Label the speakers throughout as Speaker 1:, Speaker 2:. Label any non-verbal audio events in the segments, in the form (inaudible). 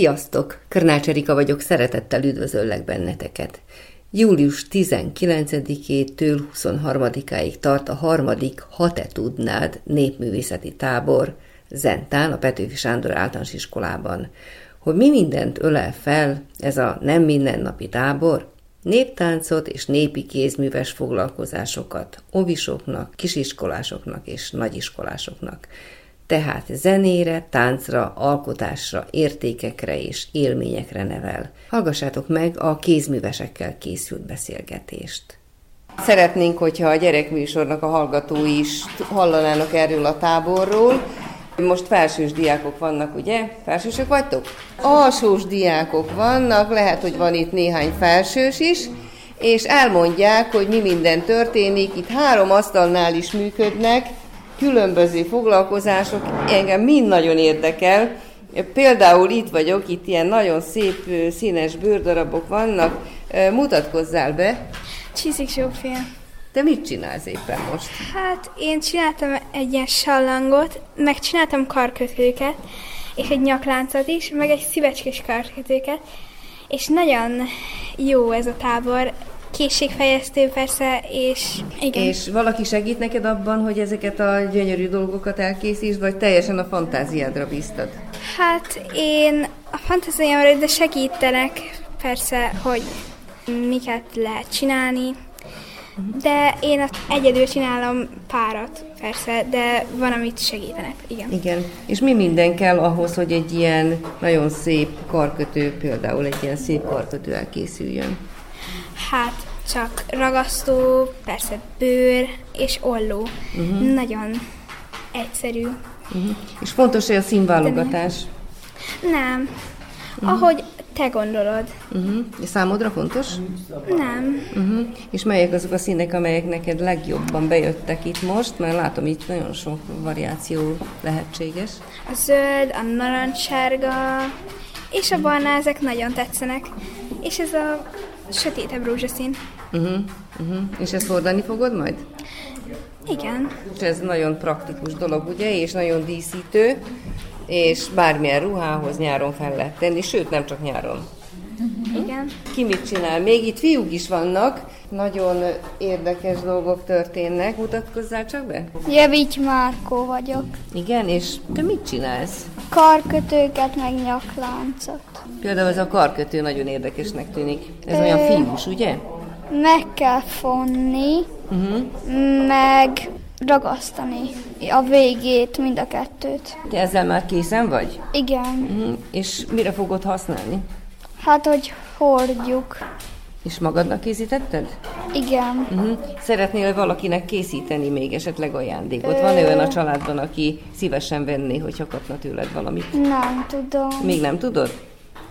Speaker 1: Sziasztok! Körnács Erika vagyok, szeretettel üdvözöllek benneteket. Július 19-től 23-áig tart a harmadik Ha te tudnád népművészeti tábor Zentán, a Petőfi Sándor általános iskolában. Hogy mi mindent ölel fel ez a nem mindennapi tábor, néptáncot és népi kézműves foglalkozásokat ovisoknak, kisiskolásoknak és nagyiskolásoknak. Tehát zenére, táncra, alkotásra, értékekre és élményekre nevel. Hallgassátok meg a kézművesekkel készült beszélgetést. Szeretnénk, hogyha a gyerekműsornak a hallgatói is hallanának erről a táborról. Most felsős diákok vannak, ugye? Felsősök vagytok? Alsós diákok vannak, lehet, hogy van itt néhány felsős is, és elmondják, hogy mi minden történik. Itt három asztalnál is működnek, különböző foglalkozások, engem mind nagyon érdekel. Például itt vagyok, itt ilyen nagyon szép színes bőrdarabok vannak. Mutatkozzál be,
Speaker 2: Csízik Zsófia.
Speaker 1: te mit csinálsz éppen most?
Speaker 2: Hát én csináltam egy ilyen sallangot, meg csináltam karkötőket, és egy nyakláncot is, meg egy szívecskés karkötőket, és nagyon jó ez a tábor, készségfejeztő persze, és igen.
Speaker 1: És valaki segít neked abban, hogy ezeket a gyönyörű dolgokat elkészítsd, vagy teljesen a fantáziádra bíztad?
Speaker 2: Hát én a fantáziámra, de segítenek persze, hogy miket lehet csinálni, de én azt egyedül csinálom párat, persze, de van, amit segítenek, igen.
Speaker 1: Igen. És mi minden kell ahhoz, hogy egy ilyen nagyon szép karkötő, például egy ilyen szép karkötő elkészüljön?
Speaker 2: Hát csak ragasztó, persze bőr és olló. Uh-huh. Nagyon egyszerű.
Speaker 1: Uh-huh. És fontos, hogy a színválogatás.
Speaker 2: Nem. Uh-huh. Ahogy te gondolod.
Speaker 1: Uh-huh. És számodra fontos?
Speaker 2: Nem.
Speaker 1: Uh-huh. És melyek azok a színek, amelyek neked legjobban bejöttek itt most? Mert látom, itt nagyon sok variáció lehetséges.
Speaker 2: A zöld, a narancssárga és a barna, ezek nagyon tetszenek. És ez a sötétebb rózsaszín.
Speaker 1: Uh-huh. Uh-huh. És ezt hordani fogod majd?
Speaker 2: Igen.
Speaker 1: És ez nagyon praktikus dolog, ugye, és nagyon díszítő, és bármilyen ruhához nyáron fel lehet tenni, sőt, nem csak nyáron.
Speaker 2: Igen.
Speaker 1: Ki mit csinál? Még itt fiúk is vannak, nagyon érdekes dolgok történnek. Mutatkozzál csak be?
Speaker 3: Javíts Márkó vagyok.
Speaker 1: Igen, és te mit csinálsz?
Speaker 3: Karkötőket, meg nyakláncot.
Speaker 1: Például ez a karkötő nagyon érdekesnek tűnik. Ez olyan fiús, ugye?
Speaker 3: Meg kell fonni,
Speaker 1: Uh-huh.
Speaker 3: meg ragasztani a végét, mind a kettőt.
Speaker 1: Te ezzel már készen vagy?
Speaker 3: Igen.
Speaker 1: Uh-huh. És mire fogod használni?
Speaker 3: Hát, hogy hordjuk.
Speaker 1: És magadnak készítetted?
Speaker 3: Igen.
Speaker 1: Uh-huh. Szeretnél valakinek készíteni még esetleg ajándékot? Van olyan a családban, aki szívesen venné, hogyha kapna tőled valamit?
Speaker 3: Nem tudom.
Speaker 1: Még nem tudod?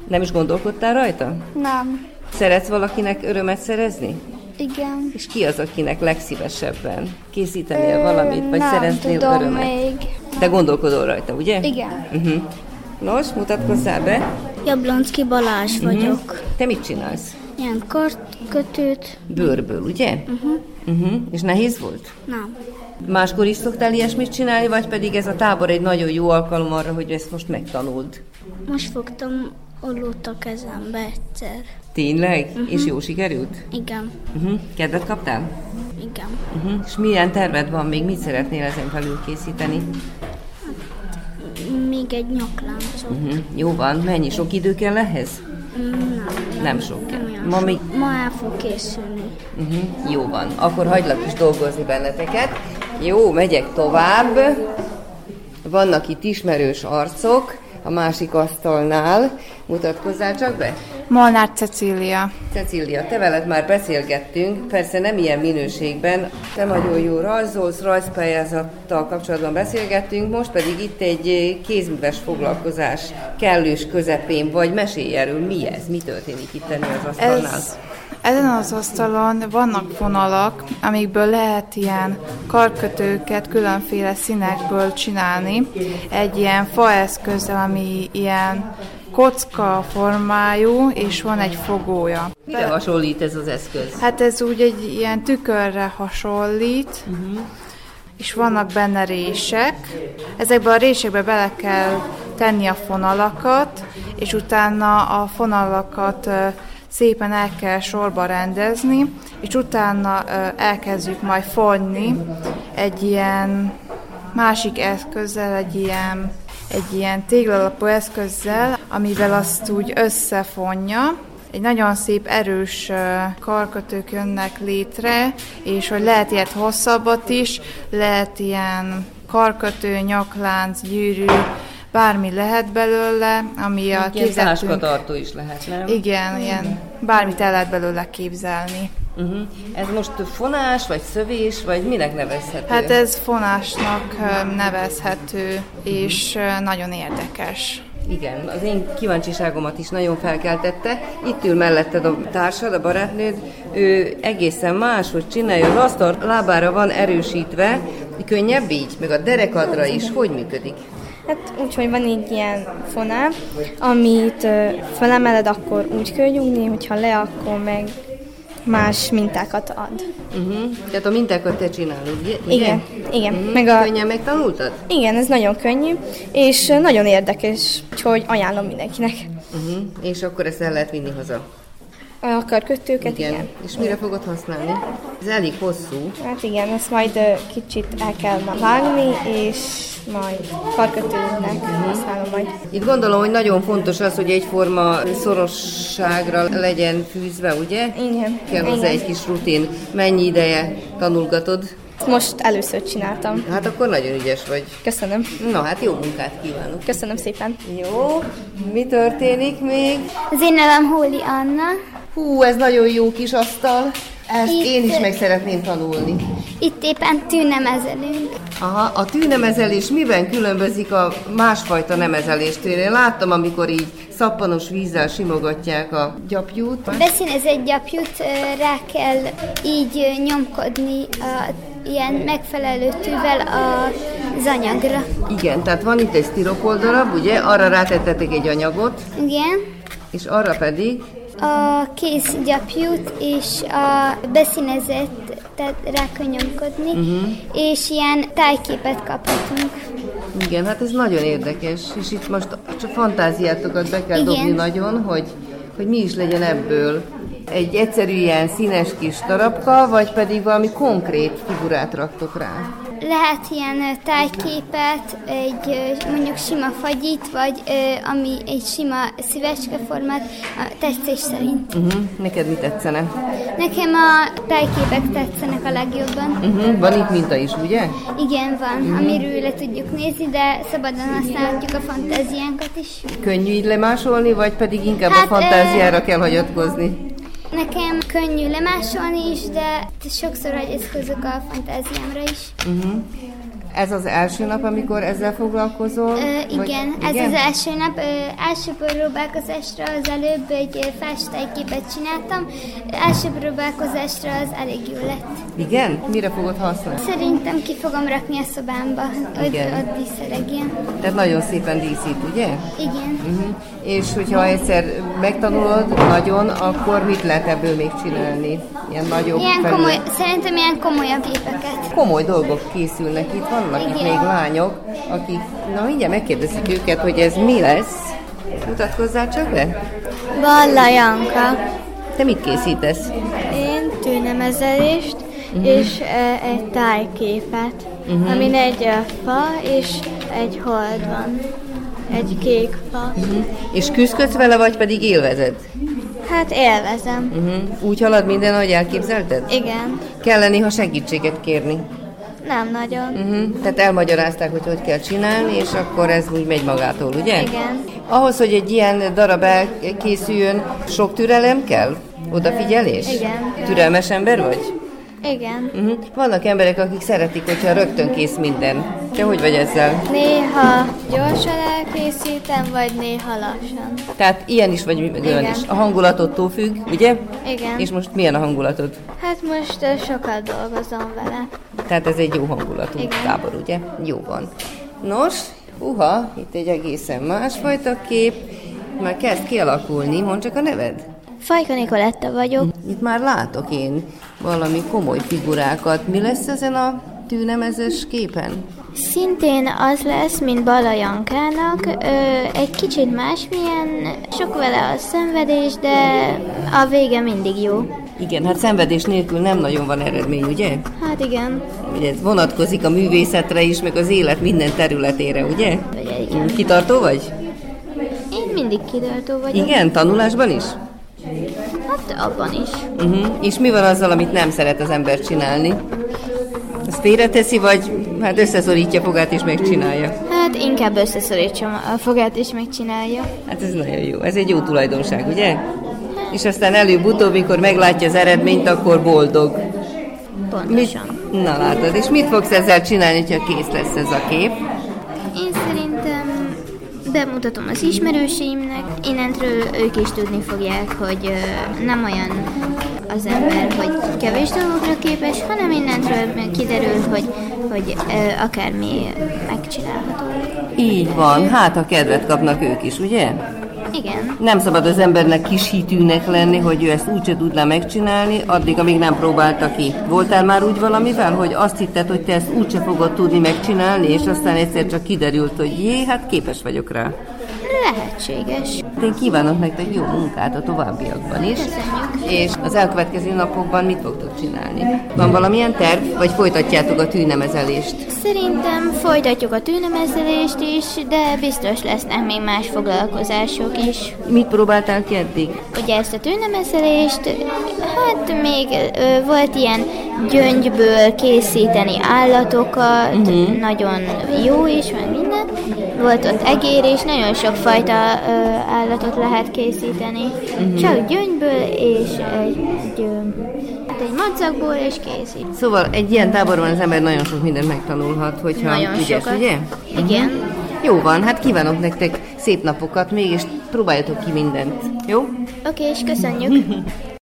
Speaker 1: Nem is gondolkodtál rajta?
Speaker 3: Nem.
Speaker 1: Szeretsz valakinek örömet szerezni?
Speaker 3: Igen.
Speaker 1: És ki az, akinek legszívesebben készítenél valamit, vagy
Speaker 3: nem
Speaker 1: szereznél
Speaker 3: tudom
Speaker 1: örömet?
Speaker 3: még.
Speaker 1: De gondolkodol rajta, ugye?
Speaker 3: Igen.
Speaker 1: Uh-huh. Nos, mutatkozzál be.
Speaker 4: Jablonszki Balázs vagyok.
Speaker 1: Te mit csinálsz?
Speaker 4: Ilyen kartkötőt?
Speaker 1: Bőrből, ugye? Uh-huh. Uh-huh. És nehéz volt?
Speaker 4: Nem.
Speaker 1: Máskor is szoktál ilyesmit csinálni, vagy pedig ez a tábor egy nagyon jó alkalom arra, hogy ezt most megtanuld?
Speaker 4: Most fogtam ollót a kezembe egyszer.
Speaker 1: Tényleg? Uh-huh. És jó sikerült?
Speaker 4: Igen,
Speaker 1: Uh-huh. Kedvet kaptál?
Speaker 4: igen.
Speaker 1: Uh-huh. És milyen terved van még? Mit szeretnél ezen felül készíteni?
Speaker 4: Még egy nyakláncot.
Speaker 1: Uh-huh. Jó van. Mennyi? Sok idő kell ehhez?
Speaker 4: Nem,
Speaker 1: Nem sok kell.
Speaker 4: olyan
Speaker 1: Ma
Speaker 4: sok.
Speaker 1: még
Speaker 4: Ma el fog készülni.
Speaker 1: Uh-huh. Jó van, akkor hagylak is dolgozni benneteket. Jó, megyek tovább. Vannak itt ismerős arcok. A másik asztalnál. Mutatkozzál csak be!
Speaker 5: Molnár Cecília.
Speaker 1: Cecília, te veled már beszélgettünk, persze nem ilyen minőségben, te nagyon jó rajzolsz, rajzpályázattal kapcsolatban beszélgettünk, most pedig itt egy kézműves foglalkozás kellős közepén vagy, mesélj erről, mi ez, mi történik itt ennél az asztalnál?
Speaker 5: Ez, ezen az asztalon vannak vonalak, amikből lehet ilyen karkötőket különféle színekből csinálni. Egy ilyen faeszközzel, ami ilyen kocka formájú, és van egy fogója.
Speaker 1: Mire hasonlít ez az eszköz?
Speaker 5: Hát ez úgy egy ilyen tükörre hasonlít, uh-huh. és vannak benne rések. Ezekbe a résekbe bele kell tenni a fonalakat, és utána a fonalakat szépen el kell sorba rendezni, és utána elkezdjük majd fonni egy ilyen másik eszközzel, egy ilyen egy ilyen téglalapú eszközzel, amivel azt úgy összefonja, egy nagyon szép, erős karkötők jönnek létre, és hogy lehet ilyet hosszabbat is, lehet ilyen karkötő, nyaklánc, gyűrű, bármi lehet belőle, ami a
Speaker 1: Ilyen táskatartó is lehet, nem?
Speaker 5: Igen, ilyen bármit el lehet belőle képzelni.
Speaker 1: Uh-huh. Ez most fonás, vagy szövés, vagy minek nevezhető?
Speaker 5: Hát ez fonásnak nevezhető, és ö, nagyon érdekes.
Speaker 1: Igen, az én kíváncsiságomat is nagyon felkeltette. Itt ül melletted a társad, a barátnőd, ő egészen más, hogy csinálja. Az asztal lábára van erősítve, könnyebb így, meg a derekadra is. Hogy működik?
Speaker 6: Hát úgy, hogy van egy ilyen fonál, amit felemeled, akkor úgy kell nyugni, hogyha le, akkor meg más mintákat ad.
Speaker 1: Uh-huh. Tehát a mintákat te csinálod, ugye?
Speaker 6: Igen, igen.
Speaker 1: Uh-huh.
Speaker 6: Meg a,
Speaker 1: Könnyen megtanultad?
Speaker 6: igen, ez nagyon könnyű, és nagyon érdekes, úgyhogy ajánlom mindenkinek.
Speaker 1: Uh-huh. És akkor ezt el lehet vinni haza.
Speaker 6: A karkötőket, igen. igen.
Speaker 1: És mire fogod használni? Ez elég hosszú.
Speaker 6: Hát igen, ezt majd kicsit el kell vágni, és majd karkötőnek használom majd.
Speaker 1: Itt gondolom, hogy nagyon fontos az, hogy egyforma szorosságra legyen fűzve, ugye?
Speaker 6: Igen.
Speaker 1: Kell hozzá egy kis rutin. Mennyi ideje tanulgatod?
Speaker 6: Most először csináltam.
Speaker 1: Hát akkor nagyon ügyes vagy.
Speaker 6: Köszönöm.
Speaker 1: Na hát jó munkát kívánok.
Speaker 6: Köszönöm szépen.
Speaker 1: Jó, mi történik még?
Speaker 3: Az én nevem Hóli Anna.
Speaker 1: Hú, ez nagyon jó kis asztal. Ezt
Speaker 3: Itt-
Speaker 1: én is meg szeretném tanulni.
Speaker 3: Itt éppen tűnemezelünk.
Speaker 1: Aha, a tűnemezelés miben különbözik a másfajta nemezeléstől? Én láttam, amikor így szappanos vízzel simogatják a gyapjút.
Speaker 3: Beszínezett gyapjút rá kell így nyomkodni a, ilyen megfelelő tűvel az anyagra.
Speaker 1: Igen, tehát van itt egy sztiropor darab, ugye? Arra rátettetek egy anyagot,
Speaker 3: Igen.
Speaker 1: és arra pedig
Speaker 3: A kész gyapjút és a beszínezettet rá kell nyomkodni, uh-huh. és ilyen tájképet kaphatunk.
Speaker 1: Igen, hát ez nagyon érdekes, és itt most csak fantáziátokat be kell
Speaker 3: Igen.
Speaker 1: dobni nagyon, hogy, hogy mi is legyen ebből. Egy egyszerű ilyen színes kis darabka, vagy pedig valami konkrét figurát raktok rá.
Speaker 3: Lehet ilyen ö, tájképet, egy ö, mondjuk sima fagyit, vagy ö, ami egy sima szívecskeformát a tetszés szerint.
Speaker 1: Uh-huh. Neked mi tetszene?
Speaker 3: Nekem a tájképek tetszenek a legjobban.
Speaker 1: Uh-huh. Van itt minta is, ugye?
Speaker 3: Igen, van, amiről le tudjuk nézni, de szabadon használhatjuk a fantáziánkat is.
Speaker 1: Könnyű így lemásolni, vagy pedig inkább
Speaker 3: Hát,
Speaker 1: a fantáziára kell hagyatkozni?
Speaker 3: Nekem könnyű lemásolni is, de sokszor hagyatkozok a fantáziámra is.
Speaker 1: Uh-huh. Ez az első nap, amikor ezzel foglalkozol?
Speaker 3: Ö,
Speaker 1: Vagy-
Speaker 3: igen, ez az első nap. Ö, első próbálkozásra az előbb egy ö, fástájképet csináltam. Első próbálkozásra az elég jó lett.
Speaker 1: Igen? Mire fogod használni?
Speaker 3: Szerintem ki fogom rakni a szobámba, hogy
Speaker 1: Igen.
Speaker 3: ott díszeregjen.
Speaker 1: Tehát nagyon szépen díszít, ugye?
Speaker 3: Igen.
Speaker 1: Uh-huh. És hogyha egyszer megtanulod nagyon, akkor mit lehet ebből még csinálni? Ilyen nagyobb
Speaker 3: Ilyen
Speaker 1: felület-
Speaker 3: komoly, szerintem ilyen komolyabb képeket.
Speaker 1: komoly dolgok készülnek itt. Vannak itt
Speaker 3: Igen.
Speaker 1: még lányok, akik, na mindjárt megkérdezik őket, hogy ez mi lesz. Mutatkozzál csak be.
Speaker 4: Balla Janka.
Speaker 1: Te mit készítesz?
Speaker 4: Én tűnemezelést és e, egy tájképet, uh-huh. amin egy e, fa és egy hold van. Egy kék fa. Uh-huh.
Speaker 1: És küzdködsz vele, vagy pedig élvezed?
Speaker 4: Hát élvezem.
Speaker 1: Uh-huh. Úgy halad minden, ahogy elképzelted?
Speaker 4: Igen.
Speaker 1: Kell néha segítséget kérni.
Speaker 4: Nem nagyon.
Speaker 1: Uh-huh. Tehát elmagyarázták, hogy hogy kell csinálni, és akkor ez úgy megy magától, ugye?
Speaker 4: Igen.
Speaker 1: Ahhoz, hogy egy ilyen darab elkészüljön, sok türelem kell? Odafigyelés?
Speaker 4: Igen.
Speaker 1: Türelmes ember vagy?
Speaker 4: Igen.
Speaker 1: Uh-huh. Vannak emberek, akik szeretik, hogyha rögtön kész minden. Te hogy vagy ezzel?
Speaker 4: Néha gyorsan elkészítem, vagy néha lassan.
Speaker 1: Tehát ilyen is vagy, olyan
Speaker 4: Igen.
Speaker 1: is. A hangulatottól függ, ugye?
Speaker 4: Igen.
Speaker 1: És most milyen a hangulatod?
Speaker 4: Hát most sokat dolgozom vele.
Speaker 1: Tehát ez egy jó hangulatú
Speaker 4: Igen.
Speaker 1: tábor, ugye? Jó van. Nos, uha, itt egy egészen másfajta kép. Már kezd kialakulni, mondd csak a neved.
Speaker 4: Fajka Nikoletta vagyok.
Speaker 1: Itt már látok én valami komoly figurákat. Mi lesz ezen a tűnemezes képen?
Speaker 4: Szintén az lesz, mint Bala Jankának, ö, egy kicsit másmilyen, sok vele a szenvedés, de a vége mindig jó.
Speaker 1: Igen, hát szenvedés nélkül nem nagyon van eredmény, ugye?
Speaker 4: Hát igen.
Speaker 1: Ugye ez vonatkozik a művészetre is, meg az élet minden területére, ugye?
Speaker 4: Ugye, igen.
Speaker 1: Kitartó vagy?
Speaker 4: Én mindig kitartó vagyok.
Speaker 1: Igen, tanulásban is?
Speaker 4: Hát abban is.
Speaker 1: Uh-huh. És mi van azzal, amit nem szeret az ember csinálni? Azt félreteszi, vagy hát összeszorítja fogát és megcsinálja?
Speaker 4: Hát inkább összeszorítsam a fogát és megcsinálja.
Speaker 1: Hát ez nagyon jó. Ez egy jó tulajdonság, ugye? És aztán előbb-utóbb, mikor meglátja az eredményt, akkor boldog.
Speaker 4: Pontosan.
Speaker 1: Na látod, és mit fogsz ezzel csinálni, ha kész lesz ez a kép?
Speaker 4: Én szerintem bemutatom az ismerőseimnek, innentről ők is tudni fogják, hogy nem olyan az ember, hogy kevés dolgokra képes, hanem innentről kiderül, hogy, hogy akármi megcsinálható.
Speaker 1: Így van, hát a kedvet kapnak ők is, ugye?
Speaker 4: Igen.
Speaker 1: Nem szabad az embernek kis hitűnek lenni, hogy ő ezt úgyse tudná megcsinálni, addig, amíg nem próbálta ki. Voltál már úgy valamivel, hogy azt hitted, hogy te ezt úgyse fogod tudni megcsinálni, és aztán egyszer csak kiderült, hogy jé, hát képes vagyok rá.
Speaker 4: Lehetséges.
Speaker 1: Én kívánok nektek jó munkát a továbbiakban is.
Speaker 4: Köszönjük.
Speaker 1: És az elkövetkező napokban mit fogtok csinálni? Van valamilyen terv, vagy folytatjátok a tűnemezelést?
Speaker 4: Szerintem folytatjuk a tűnemezelést is, de biztos lesznek még más foglalkozások is.
Speaker 1: Mit próbáltál ki eddig?
Speaker 4: Ugye ezt a tűnemezelést, hát még ö, volt ilyen gyöngyből készíteni állatokat, uh-huh. nagyon jó is, van minden. Volt ott egér, és nagyon sok fajta ö, állatot lehet készíteni. Uh-huh. Csak gyöngyből és egy, egy, hát egy madzagból, és készít.
Speaker 1: Szóval egy ilyen táborban az ember nagyon sok mindent megtanulhat, hogyha
Speaker 4: Nagyon
Speaker 1: ügyes,
Speaker 4: sokat.
Speaker 1: ugye?
Speaker 4: Igen.
Speaker 1: Jó van, hát kívánok nektek szép napokat még, és próbáljatok ki mindent. Jó?
Speaker 4: Oké, és köszönjük. (laughs)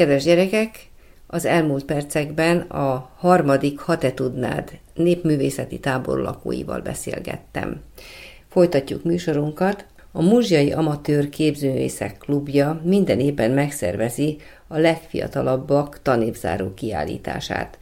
Speaker 1: Kedves gyerekek, Az elmúlt percekben a harmadik Ha te tudnád népművészeti tábor lakóival beszélgettem. Folytatjuk műsorunkat. A Muzsiai Amatőr Képzőművészek Klubja minden évben megszervezi a legfiatalabbak tanévzáró kiállítását.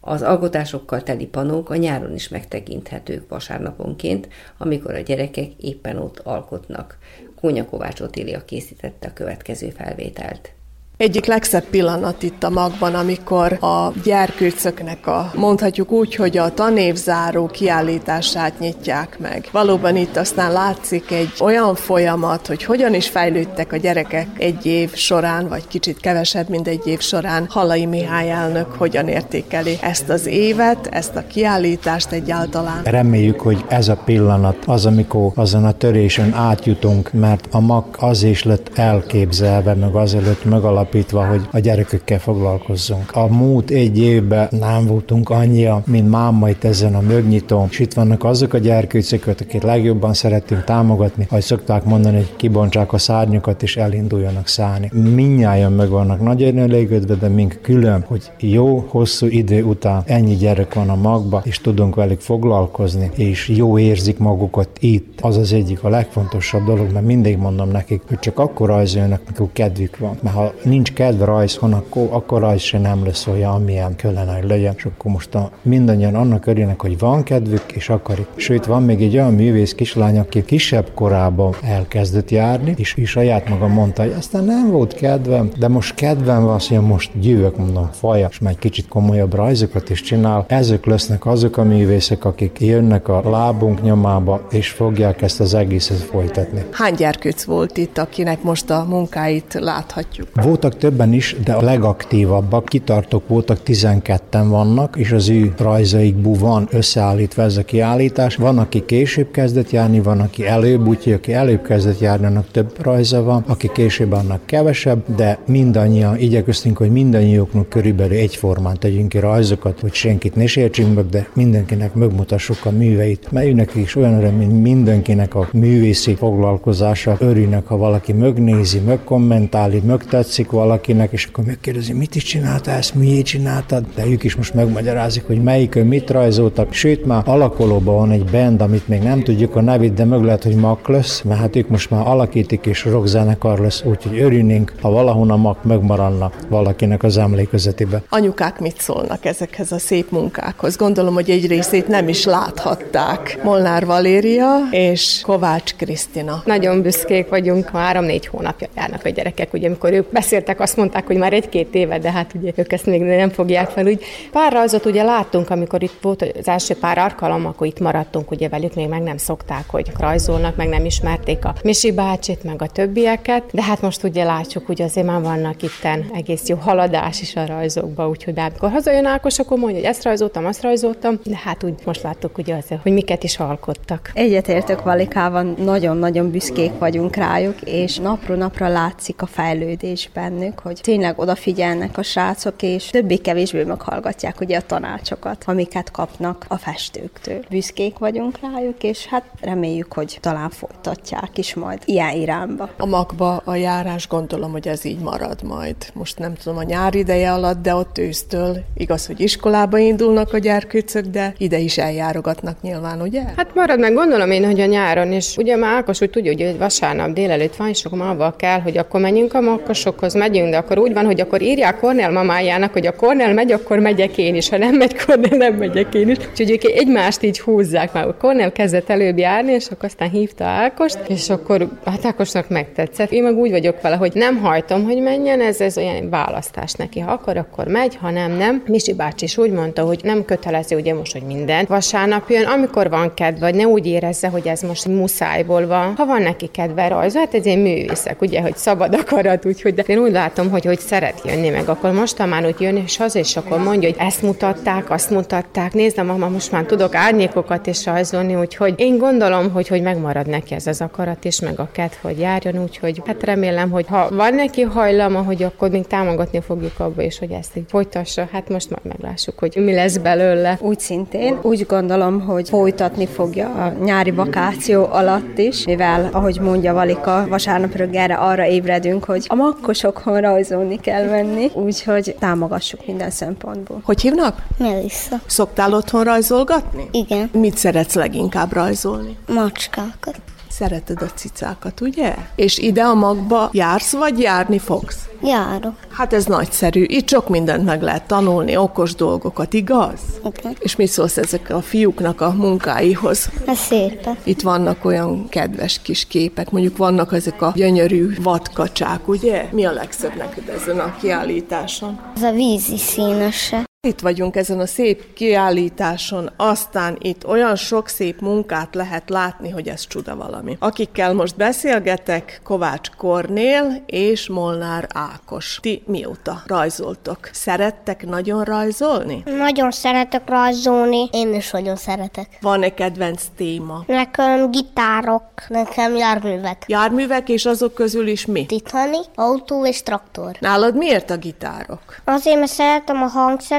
Speaker 1: Az alkotásokkal teli panók a nyáron is megtekinthetők vasárnaponként, amikor a gyerekek éppen ott alkotnak. Kónya Kovács Otília készítette a következő felvételt.
Speaker 7: Egyik legszebb pillanat itt a magban, amikor a gyerkőcöknek a, mondhatjuk úgy, hogy a tanévzáró kiállítását nyitják meg. Valóban itt aztán látszik egy olyan folyamat, hogy hogyan is fejlődtek a gyerekek egy év során, vagy kicsit kevesebb, mint egy év során. Halai Mihály elnök hogyan értékeli ezt az évet, ezt a kiállítást egyáltalán.
Speaker 8: Reméljük, hogy ez a pillanat az, amikor azon a törésen átjutunk, mert a mag az is lett elképzelve, meg azelőtt megalap megállapítva, hogy a gyerekekkel foglalkozzunk. A múlt egy évben nem voltunk annyia, mint máma itt ezen a mögnyitón, és itt vannak azok a gyerkőcök, akiket legjobban szeretünk támogatni, ahogy szokták mondani, hogy kibontsák a szárnyukat és elinduljanak szállni. Minnyáján meg vannak nagyon elégedve, de mink külön, hogy jó, hosszú idő után ennyi gyerek van a magba, és tudunk velük foglalkozni, és jó érzik magukat itt. Az az egyik a legfontosabb dolog, mert mindig mondom nekik, hogy csak akkor rajzoljanak, mikor kedvük van. Mert ha nincs kedve rajzhon, akkor, akkor rajz se nem lesz olyan, amilyen kellene, hogy legyen. És akkor most a, mindannyian annak örülnek, hogy van kedvük, és akarik. Sőt, van még egy olyan művész kislány, aki kisebb korában elkezdett járni, és, és saját maga mondta, hogy aztán nem volt kedvem, de most kedvem van, hogy most gyűvök, mondom, faja, és egy kicsit komolyabb rajzokat is csinál. Ezek lesznek azok a művészek, akik jönnek a lábunk nyomába, és fogják ezt az egészet folytatni.
Speaker 7: Hány gyerkőc volt itt, akinek most a munkáit láthatjuk?
Speaker 8: Volt voltak többen is, de a legaktívabbak, kitartók voltak, 12-en vannak, és az ő rajzaikból van összeállítva ez a kiállítás. Van, aki később kezdett járni, van, aki előbb, úgyhogy aki előbb kezdett járni, annak több rajza van, aki később, annak kevesebb, de mindannyian igyekeztünk, hogy mindannyiuknak körülbelül egyformán tegyünk ki rajzokat, hogy senkit ne sértsünk meg, de mindenkinek megmutassuk a műveit. Mert is olyan öröm, mint mindenkinek a művészi foglalkozása. Örülnek, ha valaki megnézi, megkommentáli, megtetszik valakinek, és akkor megkérdezi, mit is csinálta ezt, miért csináltad, de ők is most megmagyarázik, hogy melyikön mit rajzoltak. Sőt, már alakulóban van egy band, amit még nem tudjuk a nevét, de meg lehet, hogy Mak lesz, mert hát ők most már alakítik, és rockzenekar lesz, úgyhogy örülnénk, ha valahol a Mak megmaradna valakinek az emlékezetébe.
Speaker 7: Anyukák mit szólnak ezekhez a szép munkákhoz? Gondolom, hogy egy részét nem is láthatták. Molnár Valéria és Kovács Krisztina.
Speaker 9: Nagyon büszkék vagyunk, három-négy hónapja járnak a gyerekek, ugye amikor ők beszél beszéltek, azt mondták, hogy már egy-két éve, de hát ugye ők ezt még nem fogják fel. Úgy pár rajzot ugye láttunk, amikor itt volt az első pár alkalom, akkor itt maradtunk ugye velük, még meg nem szokták, hogy rajzolnak, meg nem ismerték a Misi bácsit, meg a többieket, de hát most ugye látjuk, hogy azért már vannak itten egész jó haladás is a rajzokba, úgyhogy bármikor hazajön Ákos, akkor mondja, hogy ezt rajzoltam, azt rajzoltam, de hát úgy most láttuk ugye azért, hogy miket is alkottak.
Speaker 10: Egyetértök Valikával, nagyon-nagyon büszkék vagyunk rájuk, és napról napra látszik a fejlődésben bennük, hogy tényleg odafigyelnek a srácok, és többé-kevésbé meghallgatják ugye a tanácsokat, amiket kapnak a festőktől. Büszkék vagyunk rájuk, és hát reméljük, hogy talán folytatják is majd ilyen irányba.
Speaker 7: A magba a járás gondolom, hogy ez így marad majd. Most nem tudom a nyár ideje alatt, de ott ősztől igaz, hogy iskolába indulnak a gyerkőcök, de ide is eljárogatnak nyilván, ugye?
Speaker 9: Hát marad meg, gondolom én, hogy a nyáron, és ugye már Ákos úgy tudja, hogy vasárnap délelőtt van, és akkor már kell, hogy akkor menjünk a makkosokhoz, megyünk, de akkor úgy van, hogy akkor írják Kornél mamájának, hogy a Kornél megy, akkor megyek én is, ha nem megy Kornél, nem megyek én is. Úgyhogy ők egymást így húzzák már. Kornél kezdett előbb járni, és akkor aztán hívta Ákost, és akkor hát Ákosnak megtetszett. Én meg úgy vagyok vele, hogy nem hajtom, hogy menjen, ez, ez olyan választás neki. Ha akar, akkor megy, ha nem, nem. Misi bácsi is úgy mondta, hogy nem kötelező ugye most, hogy minden vasárnap jön, amikor van kedve, vagy ne úgy érezze, hogy ez most muszájból van. Ha van neki kedve rajz, hát ez egy művészek, ugye, hogy szabad akarat, úgyhogy de én úgy látom, hogy, hogy szeret jönni meg, akkor most már úgy jön, és az, és akkor mondja, hogy ezt mutatták, azt mutatták, nézd, mama, most már tudok árnyékokat is rajzolni, úgyhogy én gondolom, hogy, hogy megmarad neki ez az akarat is, meg a kedv, hogy járjon, úgyhogy hát remélem, hogy ha van neki hajlama, hogy akkor még támogatni fogjuk abba, és hogy ezt így folytassa, hát most már meglássuk, hogy mi lesz belőle.
Speaker 10: Úgy szintén, úgy gondolom, hogy folytatni fogja a nyári vakáció alatt is, mivel, ahogy mondja Valika, vasárnap röggelre arra ébredünk, hogy a makkosok otthon rajzolni kell menni, úgyhogy támogassuk minden szempontból.
Speaker 7: Hogy hívnak?
Speaker 11: Melissa.
Speaker 7: Szoktál otthon rajzolgatni?
Speaker 11: Igen.
Speaker 7: Mit szeretsz leginkább rajzolni?
Speaker 11: Macskákat.
Speaker 7: Szereted a cicákat, ugye? És ide a magba jársz, vagy járni fogsz?
Speaker 11: Járok.
Speaker 7: Hát ez nagyszerű. Itt sok mindent meg lehet tanulni, okos dolgokat, igaz?
Speaker 11: Igen.
Speaker 7: És mit szólsz ezek a fiúknak a munkáihoz?
Speaker 11: Ez szépen.
Speaker 7: Itt vannak olyan kedves kis képek, mondjuk vannak ezek a gyönyörű vadkacsák, ugye? Mi a legszebb neked ezen a kiállításon?
Speaker 11: Ez a vízi színese.
Speaker 7: Itt vagyunk ezen a szép kiállításon, aztán itt olyan sok szép munkát lehet látni, hogy ez csuda valami. Akikkel most beszélgetek, Kovács Kornél és Molnár Ákos. Ti mióta rajzoltok? Szerettek nagyon rajzolni?
Speaker 12: Nagyon szeretek rajzolni.
Speaker 11: Én is nagyon szeretek.
Speaker 7: Van-e kedvenc téma?
Speaker 12: Nekem gitárok.
Speaker 11: Nekem járművek.
Speaker 7: Járművek, és azok közül is mi?
Speaker 11: Titani, autó és traktor.
Speaker 7: Nálad miért a gitárok?
Speaker 12: Azért, mert szeretem a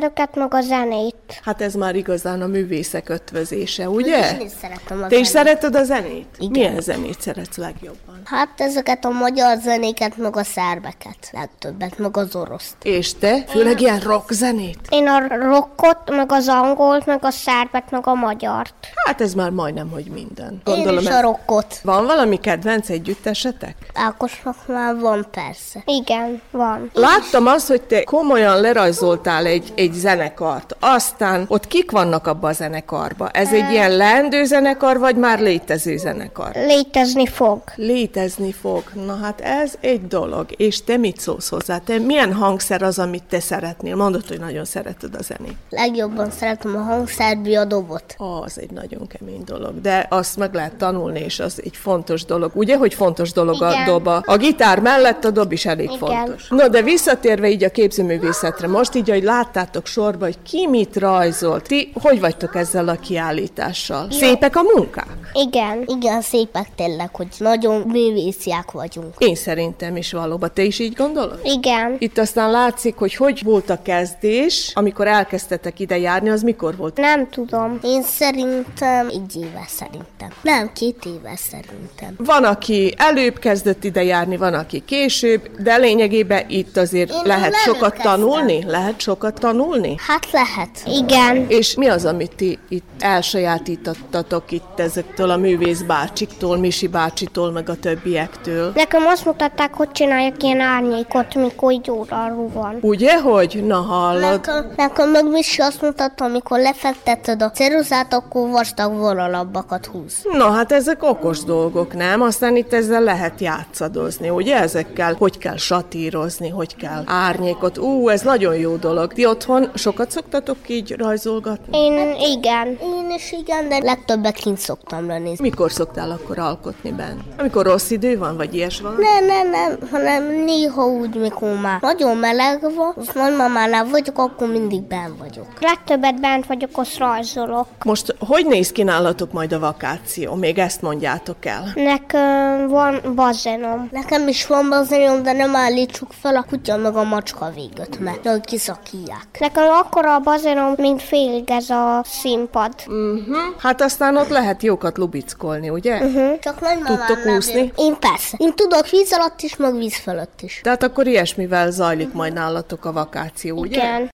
Speaker 12: hangszereket, meg a zenét.
Speaker 7: Hát ez már igazán a művészek ötvözése, ugye?
Speaker 11: Én is szeretem a
Speaker 7: Te is
Speaker 11: zenét.
Speaker 7: szereted a zenét?
Speaker 11: Igen.
Speaker 7: Milyen zenét szeretsz legjobban?
Speaker 11: Hát ezeket a magyar zenéket, meg a szerbeket legtöbbet, meg az oroszt.
Speaker 7: És te? Főleg ilyen rock zenét?
Speaker 12: Én a rockot, meg az angolt, meg a szerbet, meg a magyart.
Speaker 7: Hát ez már majdnem, hogy minden.
Speaker 11: Én is a rockot.
Speaker 7: Van valami kedvenc együttesetek?
Speaker 11: Ákosnak már van persze.
Speaker 12: Igen, van.
Speaker 7: Láttam azt, hogy te komolyan lerajzoltál egy, egy zenekart, aztán ott kik vannak abba a zenekarba? Ez egy ilyen leendő zenekar, vagy már létező zenekar?
Speaker 12: Létezni fog.
Speaker 7: Létezni fog. Na hát ez egy dolog. És te mit szólsz hozzá? Te milyen hangszer az, amit te szeretnél? Mondod, hogy nagyon szereted a zenét.
Speaker 11: Legjobban szeretem a hangszerbi a dobot.
Speaker 7: Az egy nagyon kemény dolog, de azt meg lehet tanulni, és az egy fontos dolog. Ugye, hogy fontos dolog a
Speaker 12: Igen.
Speaker 7: doba? A gitár mellett a dob is elég
Speaker 12: Igen.
Speaker 7: fontos. No, de visszatérve így a képzőművészetre, most így, hogy láttátok sorba, hogy ki mit rajzolt, ti hogy vagytok ezzel a kiállítással? Szépek a munkák?
Speaker 12: Igen.
Speaker 11: Igen, szépek tényleg, hogy nagyon művésziák vagyunk.
Speaker 7: Én szerintem is valóban. Te is így gondolod?
Speaker 12: Igen.
Speaker 7: Itt aztán látszik, hogy hogy volt a kezdés, amikor elkezdtetek ide járni, az mikor volt?
Speaker 12: Nem tudom.
Speaker 11: Én szerintem egy éve szerintem. Nem, két éve szerintem.
Speaker 7: Van, aki előbb kezdett ide járni, van, aki később, de lényegében itt azért
Speaker 11: Én
Speaker 7: lehet sokat
Speaker 11: kezdtem.
Speaker 7: tanulni? Lehet sokat tanulni?
Speaker 11: Hát lehet.
Speaker 12: Igen.
Speaker 7: És mi az, amit ti itt elsajátítottatok itt ezektől a művész bácsiktól, Misi bácsitól, meg a többiektől?
Speaker 12: Nekem azt mutatták, hogy csináljak ilyen árnyékot, mikor így óráról van.
Speaker 7: Ugye, hogy? Na hallod.
Speaker 11: Nekem, nekem meg Misi azt mutatta, amikor lefektetted a ceruzát, akkor vastag vonalabbakat húz.
Speaker 7: Na hát ezek okos dolgok, nem? Aztán itt ezzel lehet játszadozni, ugye ezekkel? Hogy kell satírozni, hogy kell árnyékot. Ú, ez nagyon jó dolog. Ti otthon sokat szoktatok így rajzolgatni?
Speaker 12: Én igen.
Speaker 11: Én is igen, de legtöbbet kint szoktam lenni.
Speaker 7: Mikor szoktál akkor alkotni benne? Amikor rossz idő van, vagy ilyes van?
Speaker 11: Nem, nem, nem, hanem néha úgy, mikor már nagyon meleg van, az nagymamánál vagyok, akkor mindig benn vagyok.
Speaker 12: Legtöbbet bent vagyok, azt rajzolok.
Speaker 7: Most hogy néz ki nálatok majd a vakáció? Még ezt mondjátok el.
Speaker 12: Nekem van bazenom.
Speaker 11: Nekem is van bazenom, de nem állítsuk fel a kutya meg a macska véget, mert nagy kiszakíják.
Speaker 12: Nekem akkora a bazenom, mint félig ez a színpad.
Speaker 7: Uh-huh. Hát aztán ott lehet jókat lubickolni, ugye?
Speaker 12: Uh-huh.
Speaker 11: Csak nagymamám
Speaker 7: Tudtok
Speaker 11: nem
Speaker 7: úszni?
Speaker 11: ér. Én persze. Én tudok víz alatt is, meg víz fölött is.
Speaker 7: Tehát akkor ilyesmivel zajlik majd nálatok a vakáció, ugye?
Speaker 12: Igen.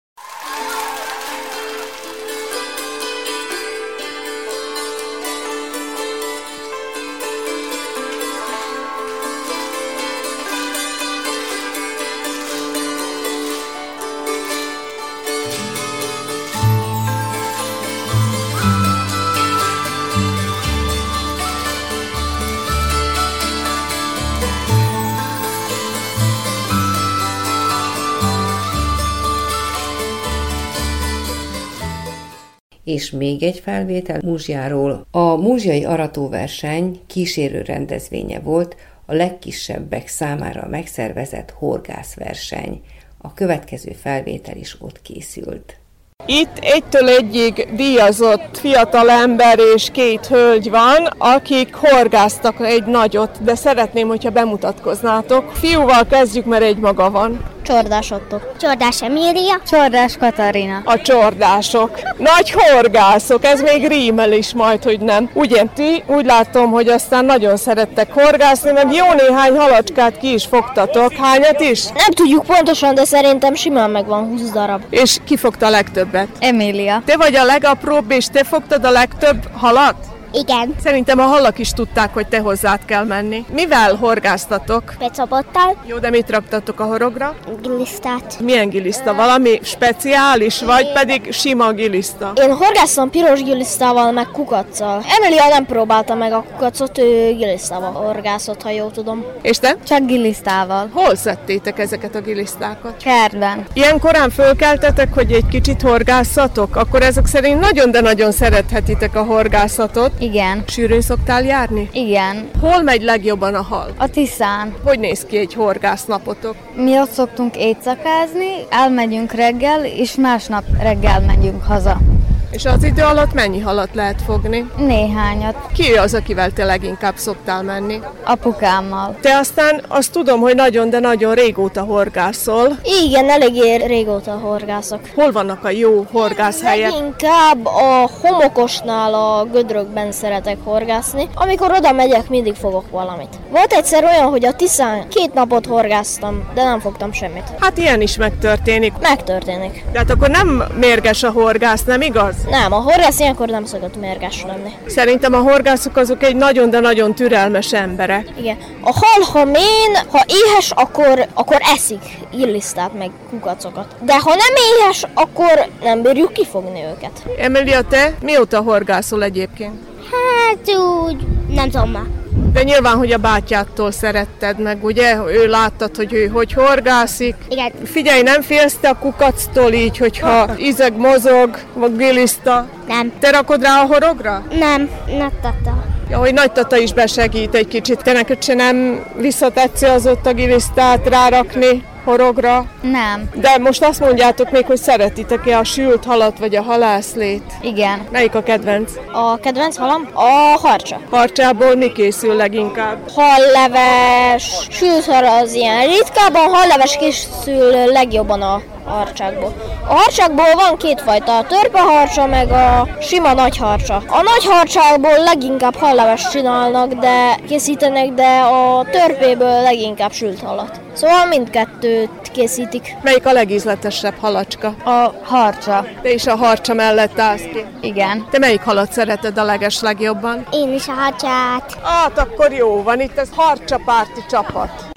Speaker 1: És még egy felvétel Múzsjáról. A múzsjai aratóverseny kísérő rendezvénye volt a legkisebbek számára megszervezett horgászverseny. A következő felvétel is ott készült.
Speaker 7: Itt egytől egyig díjazott fiatal ember és két hölgy van, akik horgáztak egy nagyot, de szeretném, hogyha bemutatkoznátok. Fiúval kezdjük, mert egy maga van.
Speaker 13: Csordás Otto. Csordás Emília.
Speaker 14: Csordás Katarina.
Speaker 7: A csordások. Nagy horgászok, ez még rímel is majd, hogy nem. Ugye ti úgy látom, hogy aztán nagyon szerettek horgászni, meg jó néhány halacskát ki is fogtatok. Hányat is?
Speaker 13: Nem tudjuk pontosan, de szerintem simán megvan 20 darab.
Speaker 7: És ki fogta a legtöbbet?
Speaker 14: Emília.
Speaker 7: Te vagy a legapróbb, és te fogtad a legtöbb halat?
Speaker 13: Igen.
Speaker 7: Szerintem a halak is tudták, hogy te hozzád kell menni. Mivel horgáztatok?
Speaker 13: Pecabottal.
Speaker 7: Jó, de mit raktatok a horogra?
Speaker 13: Gilisztát.
Speaker 7: Milyen giliszta? Valami speciális, vagy pedig sima giliszta?
Speaker 13: Én horgászom piros gilisztával, meg kukacsal. Emilia nem próbálta meg a kukacot, ő gilisztával horgászott, ha jól tudom.
Speaker 7: És te?
Speaker 14: Csak gilisztával.
Speaker 7: Hol szedtétek ezeket a gilisztákat?
Speaker 14: Kertben.
Speaker 7: Ilyen korán fölkeltetek, hogy egy kicsit horgászatok? Akkor ezek szerint nagyon, de nagyon szerethetitek a horgászatot.
Speaker 14: Igen.
Speaker 7: Sűrűn szoktál járni?
Speaker 14: Igen.
Speaker 7: Hol megy legjobban a hal?
Speaker 14: A Tiszán.
Speaker 7: Hogy néz ki egy horgásznapotok?
Speaker 14: Mi ott szoktunk éjszakázni, elmegyünk reggel, és másnap reggel megyünk haza.
Speaker 7: És az idő alatt mennyi halat lehet fogni?
Speaker 14: Néhányat.
Speaker 7: Ki az, akivel te leginkább szoktál menni?
Speaker 14: Apukámmal.
Speaker 7: Te aztán azt tudom, hogy nagyon, de nagyon régóta horgászol.
Speaker 13: Igen, eléggé régóta horgászok.
Speaker 7: Hol vannak a jó horgászhelyek?
Speaker 13: Leginkább a homokosnál a gödrökben szeretek horgászni. Amikor oda megyek, mindig fogok valamit. Volt egyszer olyan, hogy a Tiszán két napot horgáztam, de nem fogtam semmit.
Speaker 7: Hát ilyen is megtörténik.
Speaker 13: Megtörténik.
Speaker 7: De hát akkor nem mérges a horgász, nem igaz?
Speaker 13: Nem, a horgász ilyenkor nem szokott mérges lenni.
Speaker 7: Szerintem a horgászok azok egy nagyon, de nagyon türelmes emberek.
Speaker 13: Igen. A hal, ha mén, ha éhes, akkor, akkor eszik illisztát, meg kukacokat. De ha nem éhes, akkor nem bírjuk kifogni őket.
Speaker 7: Emilia, te mióta horgászol egyébként?
Speaker 13: Hát úgy, nem tudom már.
Speaker 7: De nyilván, hogy a bátyától szeretted meg, ugye? Ő láttad, hogy ő hogy horgászik.
Speaker 13: Igen.
Speaker 7: Figyelj, nem félsz te a kukactól így, hogyha izeg mozog, vagy giliszta?
Speaker 13: Nem.
Speaker 7: Te rakod rá a horogra?
Speaker 13: Nem, nem tata.
Speaker 7: Ja, hogy nagy tata is besegít egy kicsit. Te neked se nem visszatetsző az ott a gilisztát rárakni horogra?
Speaker 14: Nem.
Speaker 7: De most azt mondjátok még, hogy szeretitek-e a sült halat vagy a halászlét?
Speaker 14: Igen.
Speaker 7: Melyik a kedvenc?
Speaker 13: A kedvenc halam? A harcsa.
Speaker 7: Harcsából mi készül leginkább?
Speaker 13: Halleves, sült hal az ilyen ritkábban, halleves készül legjobban a harcsákból. A harcsákból van kétfajta, a törpeharcsa meg a sima nagy harcsa. A nagy harcsákból leginkább halleves csinálnak, de készítenek, de a törpéből leginkább sült halat. Szóval mindkettőt készítik.
Speaker 7: Melyik a legízletesebb halacska?
Speaker 14: A harcsa.
Speaker 7: Te is a harcsa mellett állsz ki.
Speaker 14: Igen.
Speaker 7: Te melyik halat szereted a leges legjobban?
Speaker 13: Én is a harcsát.
Speaker 7: Hát akkor jó van, itt ez harcsapárti csapat.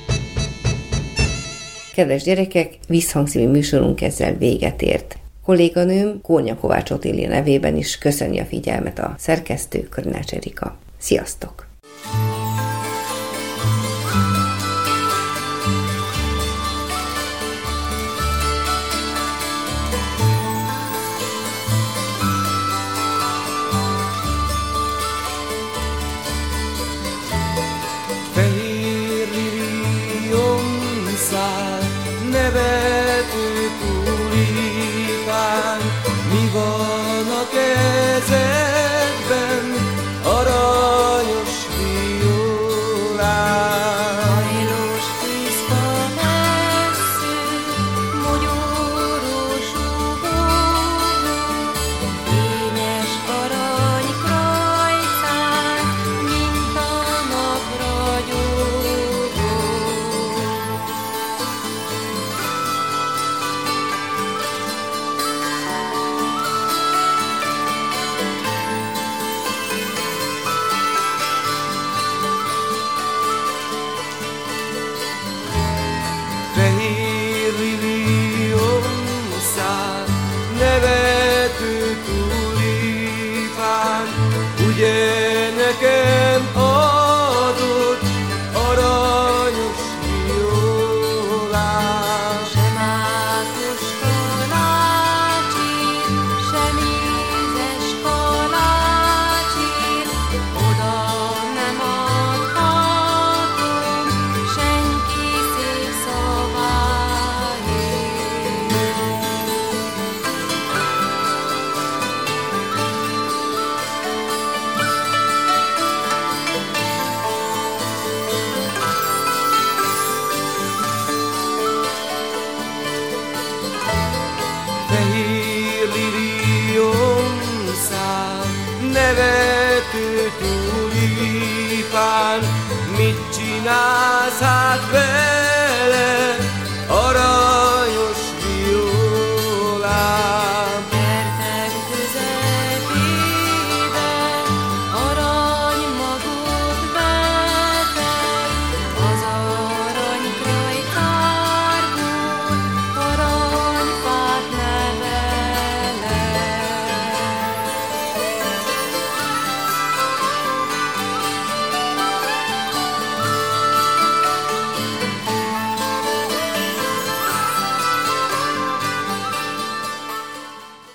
Speaker 1: Kedves gyerekek, visszhangszínű műsorunk ezzel véget ért. Kolléganőm Kónya Kovács Otília nevében is köszöni a figyelmet a szerkesztő Körnács Erika. Sziasztok!